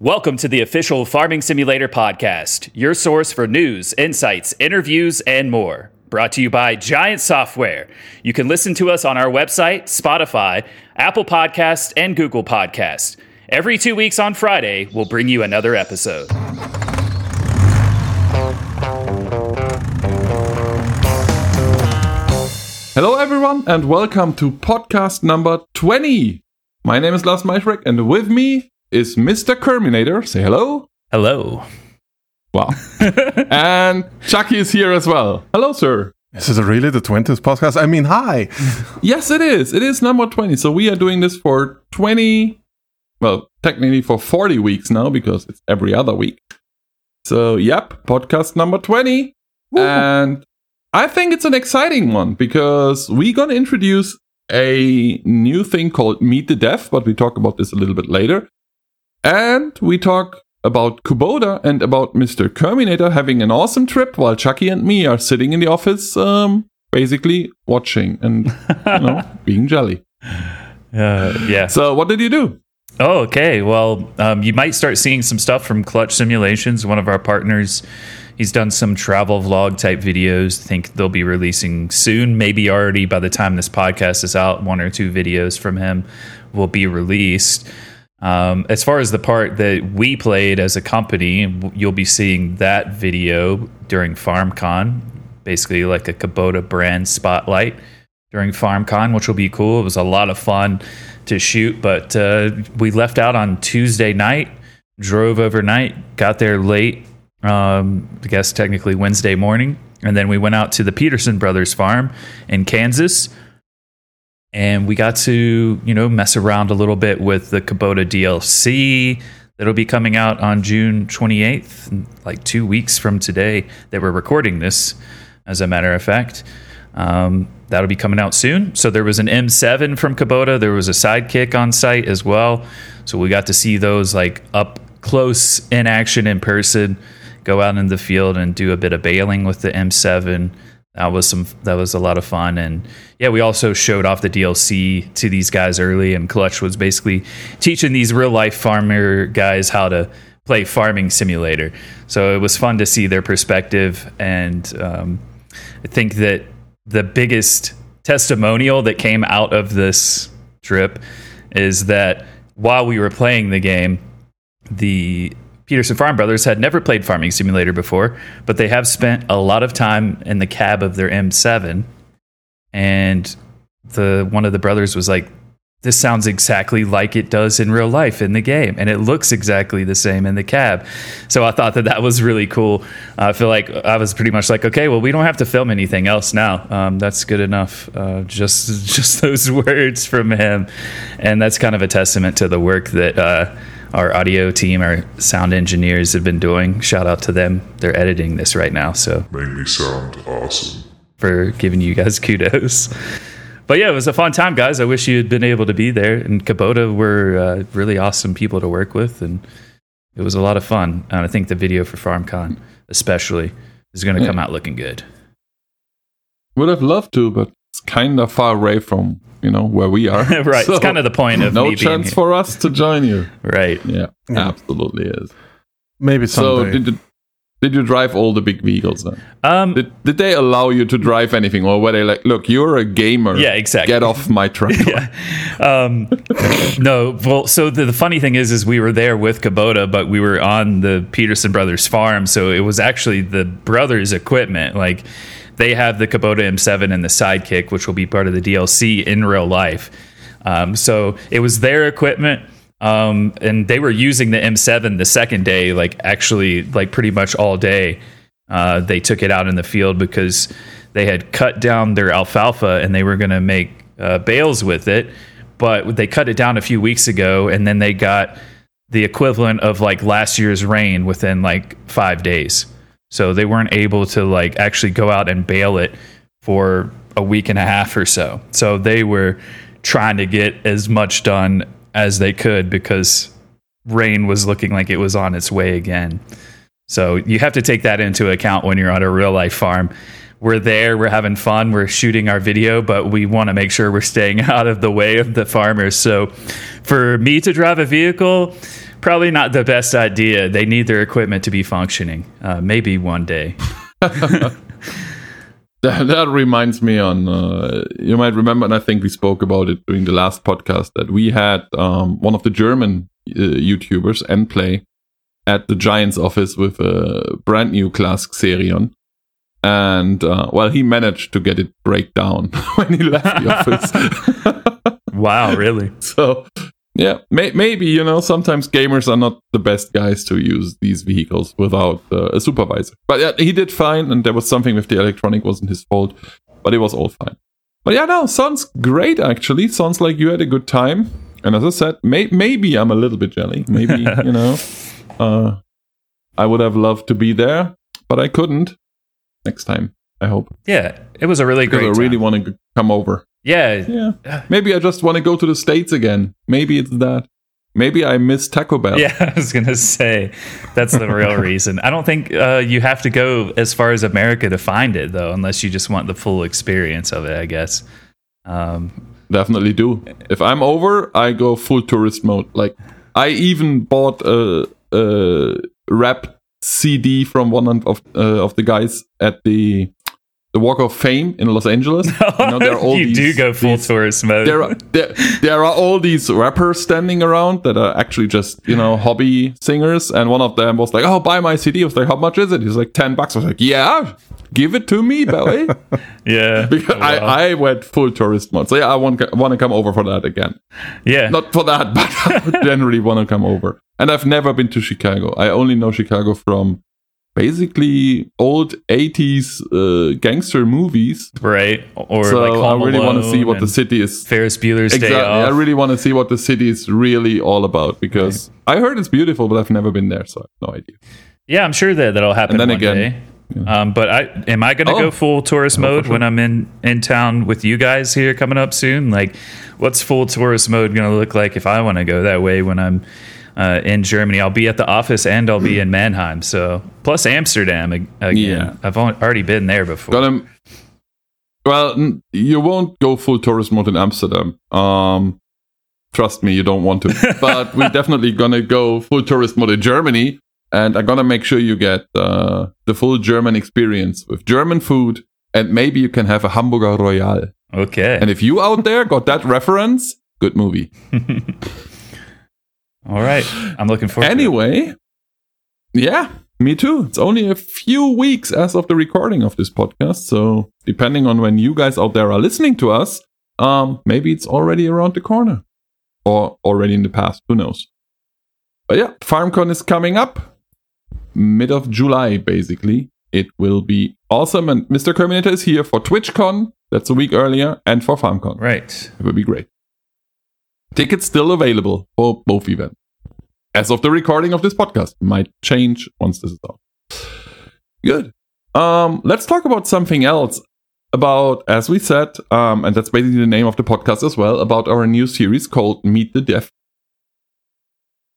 Welcome to the official Farming Simulator podcast, your source for news, insights, interviews, and more. Brought to you by Giant Software. You can listen to us on our website, Spotify, Apple Podcast, and Google Podcast. Every two weeks on Friday, we'll bring you another episode. Hello, everyone, and welcome to podcast number 20. My name is Lars Malcharek, and with me is Mr. Kerminator. Say hello. Hello. Wow. and Chucky is here as well. Hello, sir. This is really the 20th podcast. I mean, hi. Yes, it is. It is number 20. So we are doing this for 20, well, technically for 40 weeks now because it's every other week. So, yep, podcast number 20. And I think it's an exciting one because we're going to introduce a new thing called Meet the Dev, but we talk about this a little bit later. And we talk about Kubota and about Mr. Terminator having an awesome trip while Chucky and me are sitting in the office, um, basically watching and, you know, being jelly. Uh, yeah. So, what did you do? Oh, okay. Well, um, you might start seeing some stuff from Clutch Simulations, one of our partners. He's done some travel vlog type videos. I think they'll be releasing soon, maybe already by the time this podcast is out. One or two videos from him will be released. Um, as far as the part that we played as a company, you'll be seeing that video during FarmCon, basically like a Kubota brand spotlight during FarmCon, which will be cool. It was a lot of fun to shoot, but uh, we left out on Tuesday night, drove overnight, got there late, um, I guess technically Wednesday morning, and then we went out to the Peterson Brothers farm in Kansas and we got to you know mess around a little bit with the Kubota DLC that'll be coming out on June 28th, like two weeks from today that we're recording this. As a matter of fact, um, that'll be coming out soon. So there was an M7 from Kubota. There was a Sidekick on site as well. So we got to see those like up close in action in person. Go out in the field and do a bit of baling with the M7 that was some that was a lot of fun. And yeah we also showed off the dlc to these guys early and clutch was basically teaching these real life farmer guys how to play farming simulator. So it was fun to see their perspective and um, i think that the biggest testimonial that came out of this trip is that while we were playing the game the Peterson Farm Brothers had never played Farming Simulator before, but they have spent a lot of time in the cab of their M7. And the one of the brothers was like, "This sounds exactly like it does in real life in the game, and it looks exactly the same in the cab." So I thought that that was really cool. I feel like I was pretty much like, "Okay, well, we don't have to film anything else now. Um, that's good enough. Uh, just just those words from him, and that's kind of a testament to the work that." Uh, our audio team, our sound engineers have been doing. Shout out to them. They're editing this right now. So Make me sound awesome. for giving you guys kudos. But yeah, it was a fun time, guys. I wish you had been able to be there. And Kubota were uh, really awesome people to work with, and it was a lot of fun. And I think the video for FarmCon, especially, is going to come out looking good. Would have loved to, but it's kind of far away from, you know, where we are. right. So, it's kind of the point of no me chance here. for us to join you. right. Yeah, Yeah. absolutely is. Maybe So did you, did you drive all the big vehicles then? Um, Did, did they allow you to drive anything, or were they like, "Look, you're a gamer. Yeah, exactly. Get off my truck." um, no, well, so the, the funny thing is, is we were there with Kubota, but we were on the Peterson brothers farm, so it was actually the brothers' equipment. Like they have the Kubota M7 and the Sidekick, which will be part of the DLC in real life. Um, so it was their equipment. Um, and they were using the M7 the second day, like actually, like pretty much all day. Uh, they took it out in the field because they had cut down their alfalfa and they were going to make uh, bales with it. But they cut it down a few weeks ago, and then they got the equivalent of like last year's rain within like five days. So they weren't able to like actually go out and bale it for a week and a half or so. So they were trying to get as much done as they could because rain was looking like it was on its way again. So you have to take that into account when you're on a real life farm. We're there, we're having fun, we're shooting our video, but we want to make sure we're staying out of the way of the farmers. So for me to drive a vehicle probably not the best idea. They need their equipment to be functioning. Uh, maybe one day. That, that reminds me on uh, you might remember and i think we spoke about it during the last podcast that we had um, one of the german uh, youtubers play at the giants office with a brand new CLAAS Xerion and uh, well he managed to get it break down when he left the office Wow, really? so yeah. May- maybe you know sometimes gamers are not the best guys to use these vehicles without uh, a supervisor. But yeah he did fine and there was something with the electronic wasn't his fault but it was all fine. But yeah no sounds great actually. Sounds like you had a good time. And as i said may- maybe i'm a little bit jelly. Maybe you know uh, i would have loved to be there but i couldn't. Next time i hope. Yeah, it was a really because great. i really time. want to come over Yeah, yeah. Maybe I just want to go to the States again. Maybe it's that. Maybe I miss Taco Bell. Yeah, I was gonna say that's the real reason. I don't think uh, you have to go as far as America to find it, though, unless you just want the full experience of it. I guess. Um, Definitely do. If I'm over, I go full tourist mode. Like, I even bought a, a rap CD from one of uh, of the guys at the the Walk of Fame in Los Angeles. You know, there are all you these- do go full these- tourist mode. there are there, there are all these rappers standing around that are actually just you know hobby singers. And one of them was like oh buy my cd i was like how much is it? He's like 10 bucks. I was like yeah give it to me boy yeah, because Oh, wow. I, I went full tourist mode. So yeah i want, want to come over for that again. Yeah. not for that but i generally want to come over. And i've never been to chicago. I only know chicago from basically old 80s uh, gangster movies right. Or so like i really want to see what the city is Ferris Bueller's Day Exactly. I really want to see what the city is really all about because I heard it's beautiful, but I've never been there, so I have no idea. yeah, I'm sure that that'll happen And then one again- day. Um, but I am I going to Oh. go full tourist mode when I'm in in town with you guys here coming up soon? Like, what's full tourist mode going to look like if I want to go that way when I'm uh, in Germany? I'll be at the office and I'll be in Mannheim. So plus Amsterdam again. Yeah. I've already been there before. Gonna, well, you won't go full tourist mode in Amsterdam. Um, trust me, you don't want to. but we're definitely gonna go full tourist mode in Germany, and I'm gonna make sure you get uh, the full German experience with German food, and maybe you can have a Hamburger Royal. Okay. And if you out there got that reference, good movie. All right. I'm looking forward. to. Anyway, yeah, me too. It's only a few weeks as of the recording of this podcast. So depending on when you guys out there are listening to us, um, maybe it's already around the corner or already in the past. Who knows? But yeah, FarmCon is coming up mid of July, basically. It will be awesome. And Mr. Terminator is here for TwitchCon. That's a week earlier and for FarmCon. Right. It will be great. Tickets still available for both events. As of the recording of this podcast, might change once this is out. Good. Um, let's talk about something else. About, as we said, um, and that's basically the name of the podcast as well, about our new series called Meet the Dev.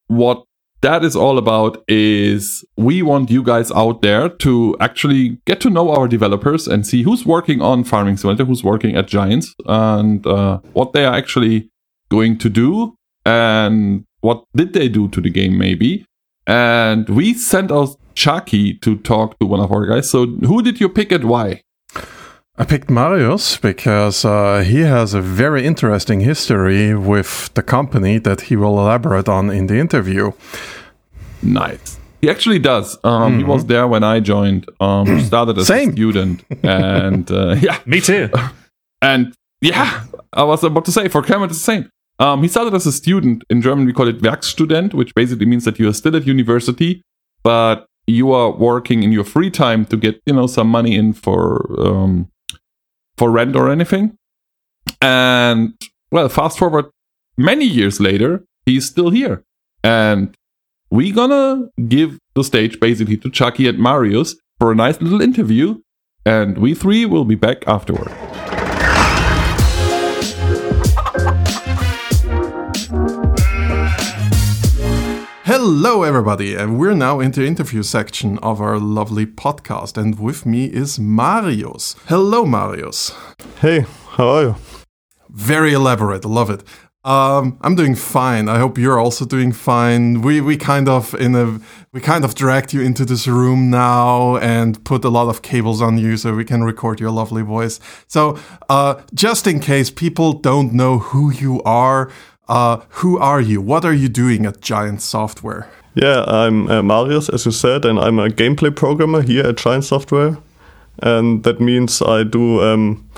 What that is all about is we want you guys out there to actually get to know our developers and see who's working on Farming Simulator, who's working at Giants, and uh, what they are actually going to do, and what did they do to the game, maybe. And we sent out Chucky to talk to one of our guys. So, who did you pick and why? I picked Marius because uh, he has a very interesting history with the company that he will elaborate on in the interview. Nice. He actually does. Um, He was there when I joined. Um, started as Same. a student, and uh, yeah, Me too. And yeah, I was about to say for Cameron it's the same. Um, he started as a student. In German, we call it Werkstudent, which basically means that you are still at university, but you are working in your free time to get you know some money in for um, for rent or anything. And well, fast forward many years later, he's still here, and we're gonna give the stage basically to Chucky and Marius for a nice little interview, and we three will be back afterward. Hello, everybody, and we're now in the interview section of our lovely podcast. And with me is Marius. Hello, Marius. Hey, how are you? Very elaborate, love it. Um, I'm doing fine. I hope you're also doing fine. We we kind of in a we kind of dragged you into this room now and put a lot of cables on you so we can record your lovely voice. So, uh, just in case people don't know who you are, uh, who are you? What are you doing at Giant Software? Yeah, I'm uh, Marius, as you said, and I'm a gameplay programmer here at Giant Software, and that means I do um,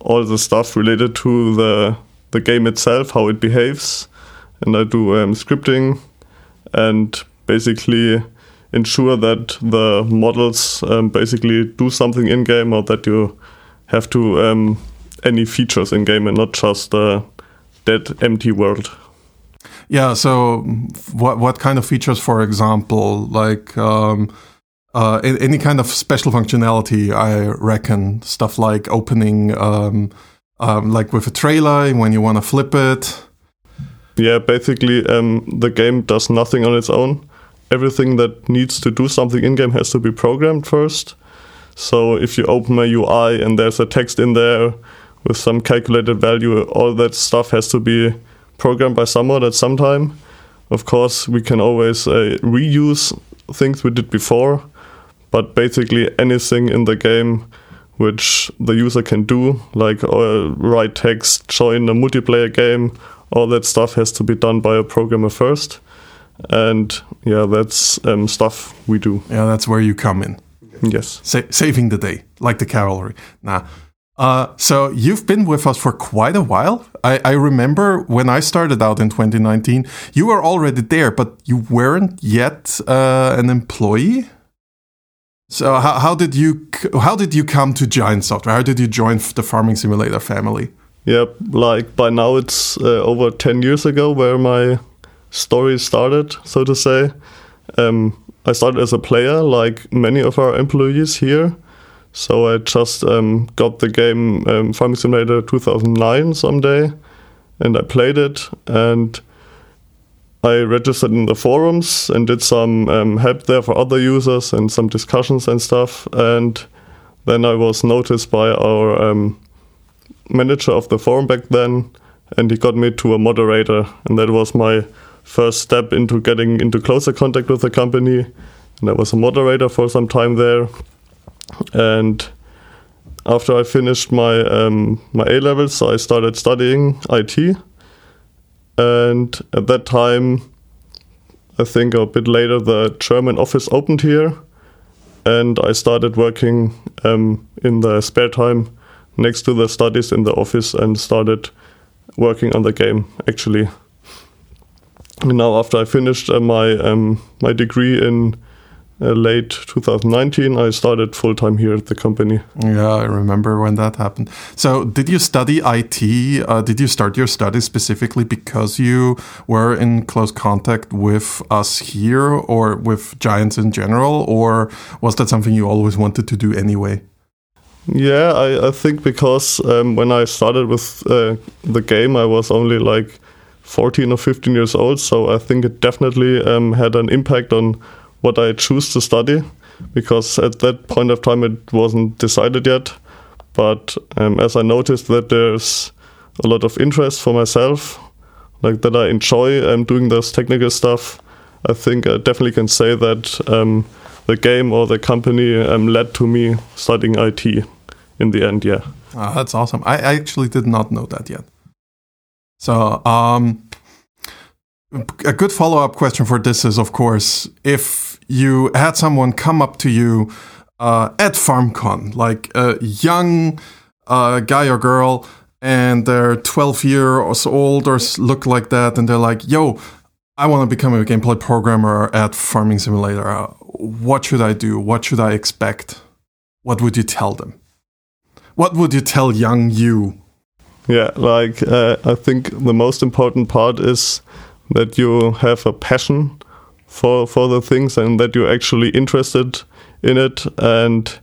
all the stuff related to the the game itself, how it behaves, and I do um, scripting and basically ensure that the models um, basically do something in game or that you have to um, any features in game and not just a dead empty world. Yeah. So, what what kind of features, for example, like um, uh, any kind of special functionality? I reckon stuff like opening, um, um, like with a trailer when you want to flip it. Yeah, basically, um, the game does nothing on its own. Everything that needs to do something in game has to be programmed first. So if you open my UI and there's a text in there with some calculated value, all that stuff has to be programmed by someone at some time. Of course, we can always uh, reuse things we did before, but basically anything in the game which the user can do, like uh, write text, join a multiplayer game, all that stuff has to be done by a programmer first. And yeah, that's um, stuff we do. Yeah, that's where you come in. Yes. Sa- saving the day, like the cavalry. Nah. Uh, so you've been with us for quite a while. I, I remember when I started out in 2019, you were already there, but you weren't yet uh, an employee. So how, how did you how did you come to Giant Software? How did you join the Farming Simulator family? Yeah, like by now it's uh, over 10 years ago where my story started, so to say. Um, I started as a player, like many of our employees here. So I just um, got the game um, Farming Simulator 2009 someday, and I played it. And I registered in the forums and did some um, help there for other users and some discussions and stuff. And then I was noticed by our um, manager of the forum back then, and he got me to a moderator, and that was my first step into getting into closer contact with the company. And I was a moderator for some time there. And after I finished my um, my A levels, I started studying IT. And at that time, I think a bit later, the German office opened here, and I started working um, in the spare time next to the studies in the office and started working on the game actually. And now, after I finished uh, my um, my degree in uh, late 2019, I started full time here at the company. Yeah, I remember when that happened. So, did you study IT? Uh, did you start your studies specifically because you were in close contact with us here or with Giants in general? Or was that something you always wanted to do anyway? Yeah, I, I think because um, when I started with uh, the game, I was only like 14 or 15 years old. So I think it definitely um, had an impact on what I choose to study because at that point of time it wasn't decided yet. But um, as I noticed that there's a lot of interest for myself, like that I enjoy um, doing this technical stuff, I think I definitely can say that um, the game or the company um, led to me studying IT in the end. Yeah. Ah, that's awesome. I, actually did not know that yet. So, um, a good follow up question for this is, of course, if you had someone come up to you uh, at FarmCon, like a young uh, guy or girl, and they're 12 years old or look like that, and they're like, yo, I want to become a gameplay programmer at Farming Simulator. Uh, what should I do? What should I expect? What would you tell them? What would you tell young you? Yeah, like uh, I think the most important part is that you have a passion for for the things and that you're actually interested in it. And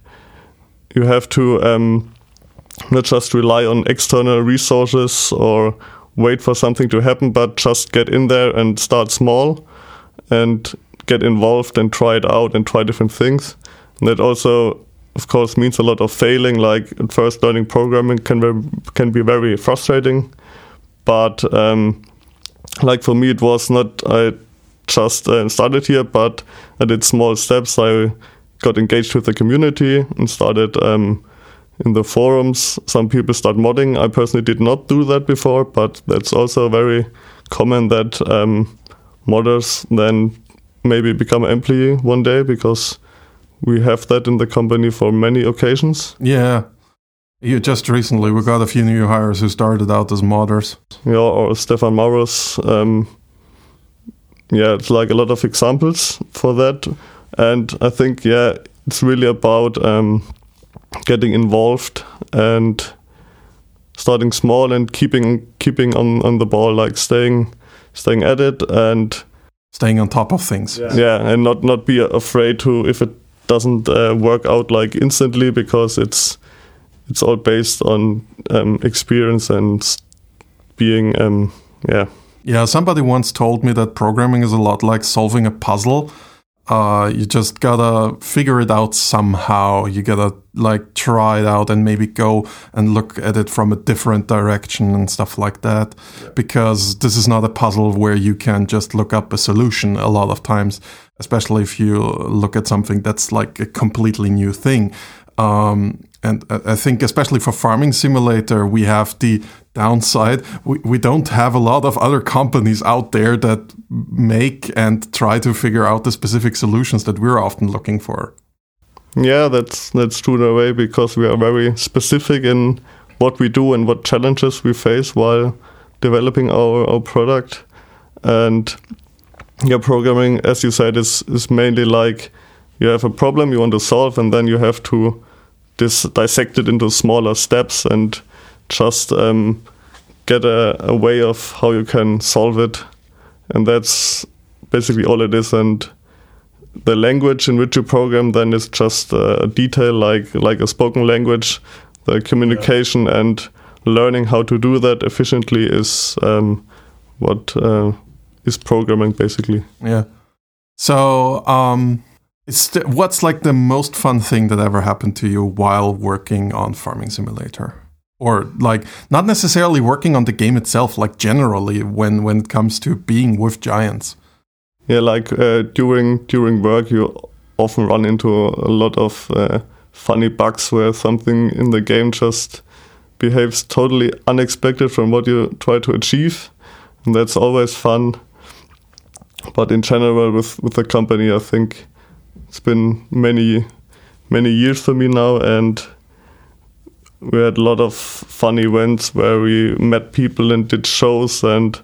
you have to um, not just rely on external resources or wait for something to happen but just get in there and start small and get involved and try it out and try different things. And that also of course means a lot of failing. Like at first learning programming can can be very frustrating. But um, like for me, it was not I just uh, started here, but I did small steps. I got engaged with the community and started um, in the forums. Some people start modding. I personally did not do that before, but that's also very common that um, modders then maybe become employee one day because we have that in the company for many occasions. Yeah. You just recently we got a few new hires who started out as modders. Yeah, or Stefan Maurus. Um, yeah, it's like a lot of examples for that, and I think yeah, it's really about um, getting involved and starting small and keeping keeping on, on the ball, like staying staying at it and staying on top of things. Yeah, yeah and not not be afraid to if it doesn't uh, work out like instantly because it's it's all based on um, experience and being um, yeah yeah somebody once told me that programming is a lot like solving a puzzle. Uh, you just gotta figure it out somehow. You gotta like try it out and maybe go and look at it from a different direction and stuff like that. Yeah. because this is not a puzzle where you can just look up a solution a lot of times especially if you look at something that's like a completely new thing. Um, and I think, especially for Farming Simulator, we have the downside. We, we don't have a lot of other companies out there that make and try to figure out the specific solutions that we're often looking for. Yeah, that's that's true in a way because we are very specific in what we do and what challenges we face while developing our, our product. And yeah, programming, as you said, is is mainly like you have a problem you want to solve, and then you have to dis- dissect it into smaller steps and just um, get a, a, way of how you can solve it. And that's basically all it is. And the language in which you program then is just a detail like like a spoken language. The communication yeah. and learning how to do that efficiently is um, what uh, is programming basically. Yeah. So um, St- what's like the most fun thing that ever happened to you while working on Farming Simulator? Or like not necessarily working on the game itself, like generally when when it comes to being with giants. Yeah, like uh, during during work, you often run into a lot of uh, funny bugs where something in the game just behaves totally unexpected from what you try to achieve, and that's always fun. But in general, with with the company, I think it's been many many years for me now and we had a lot of fun events where we met people and did shows and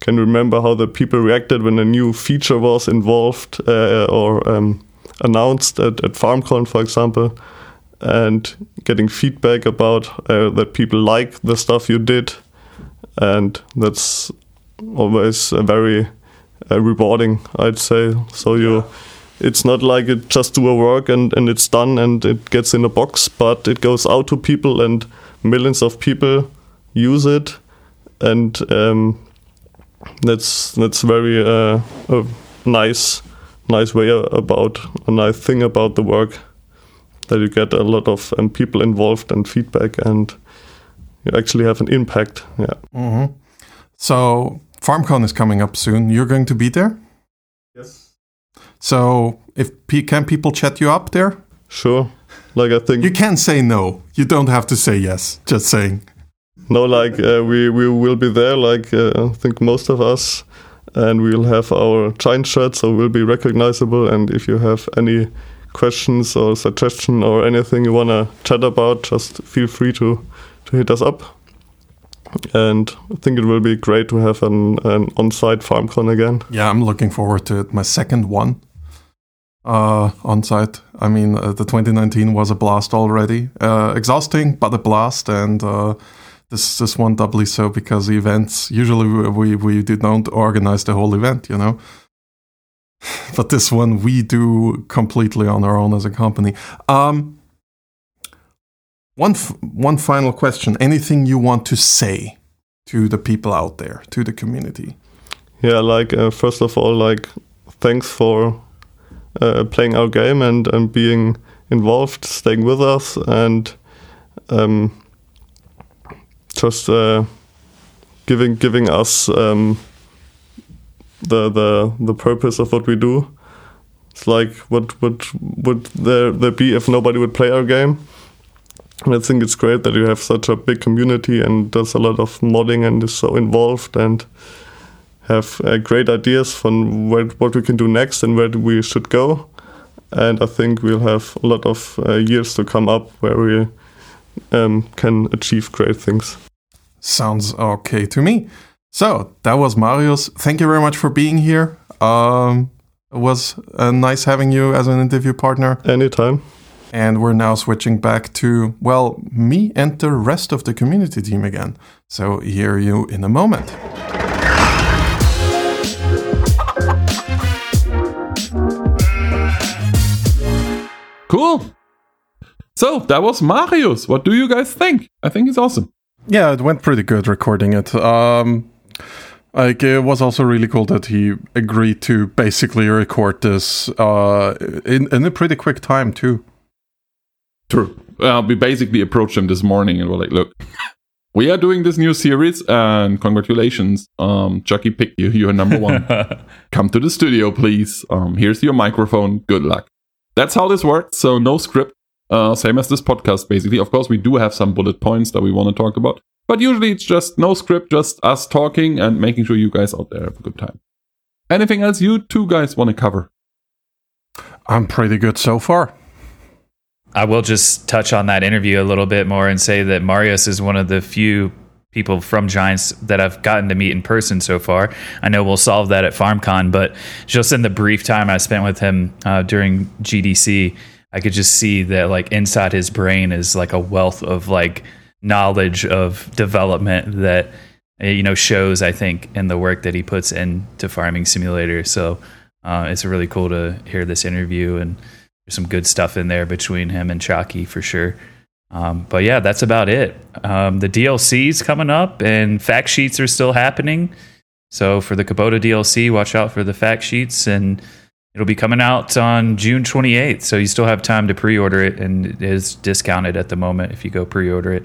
can remember how the people reacted when a new feature was involved uh, or um, announced at, at FarmCon, for example, and getting feedback about uh, that people like the stuff you did. And that's always very uh, rewarding, I'd say. So you it's not like it just do a work and, and it's done and it gets in a box, but it goes out to people and millions of people use it, and um, that's that's very uh, a nice nice way about a nice thing about the work that you get a lot of um, people involved and feedback and you actually have an impact. Yeah. Mm-hmm. So FarmCon is coming up soon. You're going to be there. Yes. So, if can people chat you up there? Sure. Like I think you can say no. You don't have to say yes. Just saying. No, like uh, we we will be there. Like uh, I think most of us, and we'll have our giant shirt, so we'll be recognizable. And if you have any questions or suggestion or anything you wanna chat about, just feel free to to hit us up. And I think it will be great to have an, an on-site FarmCon again. Yeah, I'm looking forward to it. My second one uh, on site. I mean, uh, the 2019 was a blast already. Uh, exhausting, but a blast. And uh, this this one doubly so because events usually we we do not organize the whole event, you know. but this one we do completely on our own as a company. Um, one f- one final question. Anything you want to say to the people out there, to the community? Yeah, like uh, first of all, like thanks for uh, playing our game and, and being involved, staying with us, and um, just uh, giving giving us um, the the the purpose of what we do. It's like what would would there there be if nobody would play our game? And I think it's great that you have such a big community and does a lot of modding and is so involved and have uh, great ideas from where, what we can do next and where we should go. And I think we'll have a lot of uh, years to come up where we um, can achieve great things. Sounds okay to me. So that was Marius. Thank you very much for being here. Um, it was uh, nice having you as an interview partner. Anytime. And we're now switching back to, well, me and the rest of the community team again. So hear you in a moment. Cool. So that was Marius. What do you guys think? I think he's awesome. Yeah, it went pretty good recording it. Um, like it was also really cool that he agreed to basically record this uh, in in a pretty quick time too. True. Uh, we basically approached him this morning and we're like, look, we are doing this new series and congratulations. Um, Chucky picked you. You're number one. Come to the studio, please. Um, here's your microphone. Good luck. That's how this works. So no script. Uh, same as this podcast, basically. Of course, we do have some bullet points that we want to talk about. But usually it's just no script, just us talking and making sure you guys out there have a good time. Anything else you two guys want to cover? I'm pretty good so far. I will just touch on that interview a little bit more and say that Marius is one of the few people from Giants that I've gotten to meet in person so far. I know we'll solve that at FarmCon, but just in the brief time I spent with him uh, during GDC, I could just see that like inside his brain is like a wealth of like knowledge of development that uh, you know shows I think in the work that he puts into Farming Simulator. So uh, it's really cool to hear this interview and there's some good stuff in there between him and Chucky for sure. Um, but yeah, that's about it. Um, the DLC's coming up, and fact sheets are still happening. So for the Kubota DLC, watch out for the fact sheets, and it'll be coming out on June 28th. So you still have time to pre-order it, and it is discounted at the moment if you go pre-order it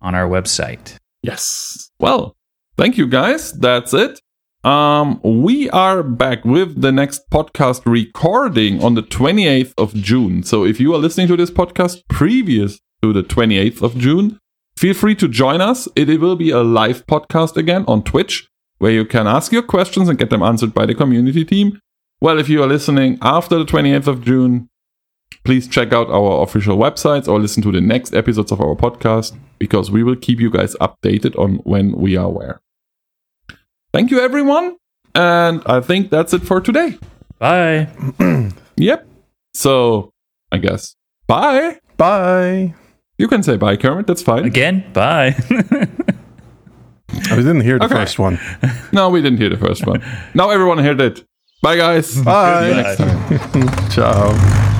on our website. Yes. Well, thank you guys. That's it. Um, we are back with the next podcast recording on the 28th of June. So if you are listening to this podcast previous to the 28th of June, feel free to join us. It will be a live podcast again on Twitch where you can ask your questions and get them answered by the community team. Well, if you are listening after the 28th of June, please check out our official websites or listen to the next episodes of our podcast because we will keep you guys updated on when we are where. Thank you, everyone. And I think that's it for today. Bye. Yep. So, I guess, bye. Bye. You can say bye, Kermit. That's fine. Again, bye. I didn't hear the Okay. first one. No, we didn't hear the first one. now everyone heard it. Bye, guys. Bye. See you next time. Ciao.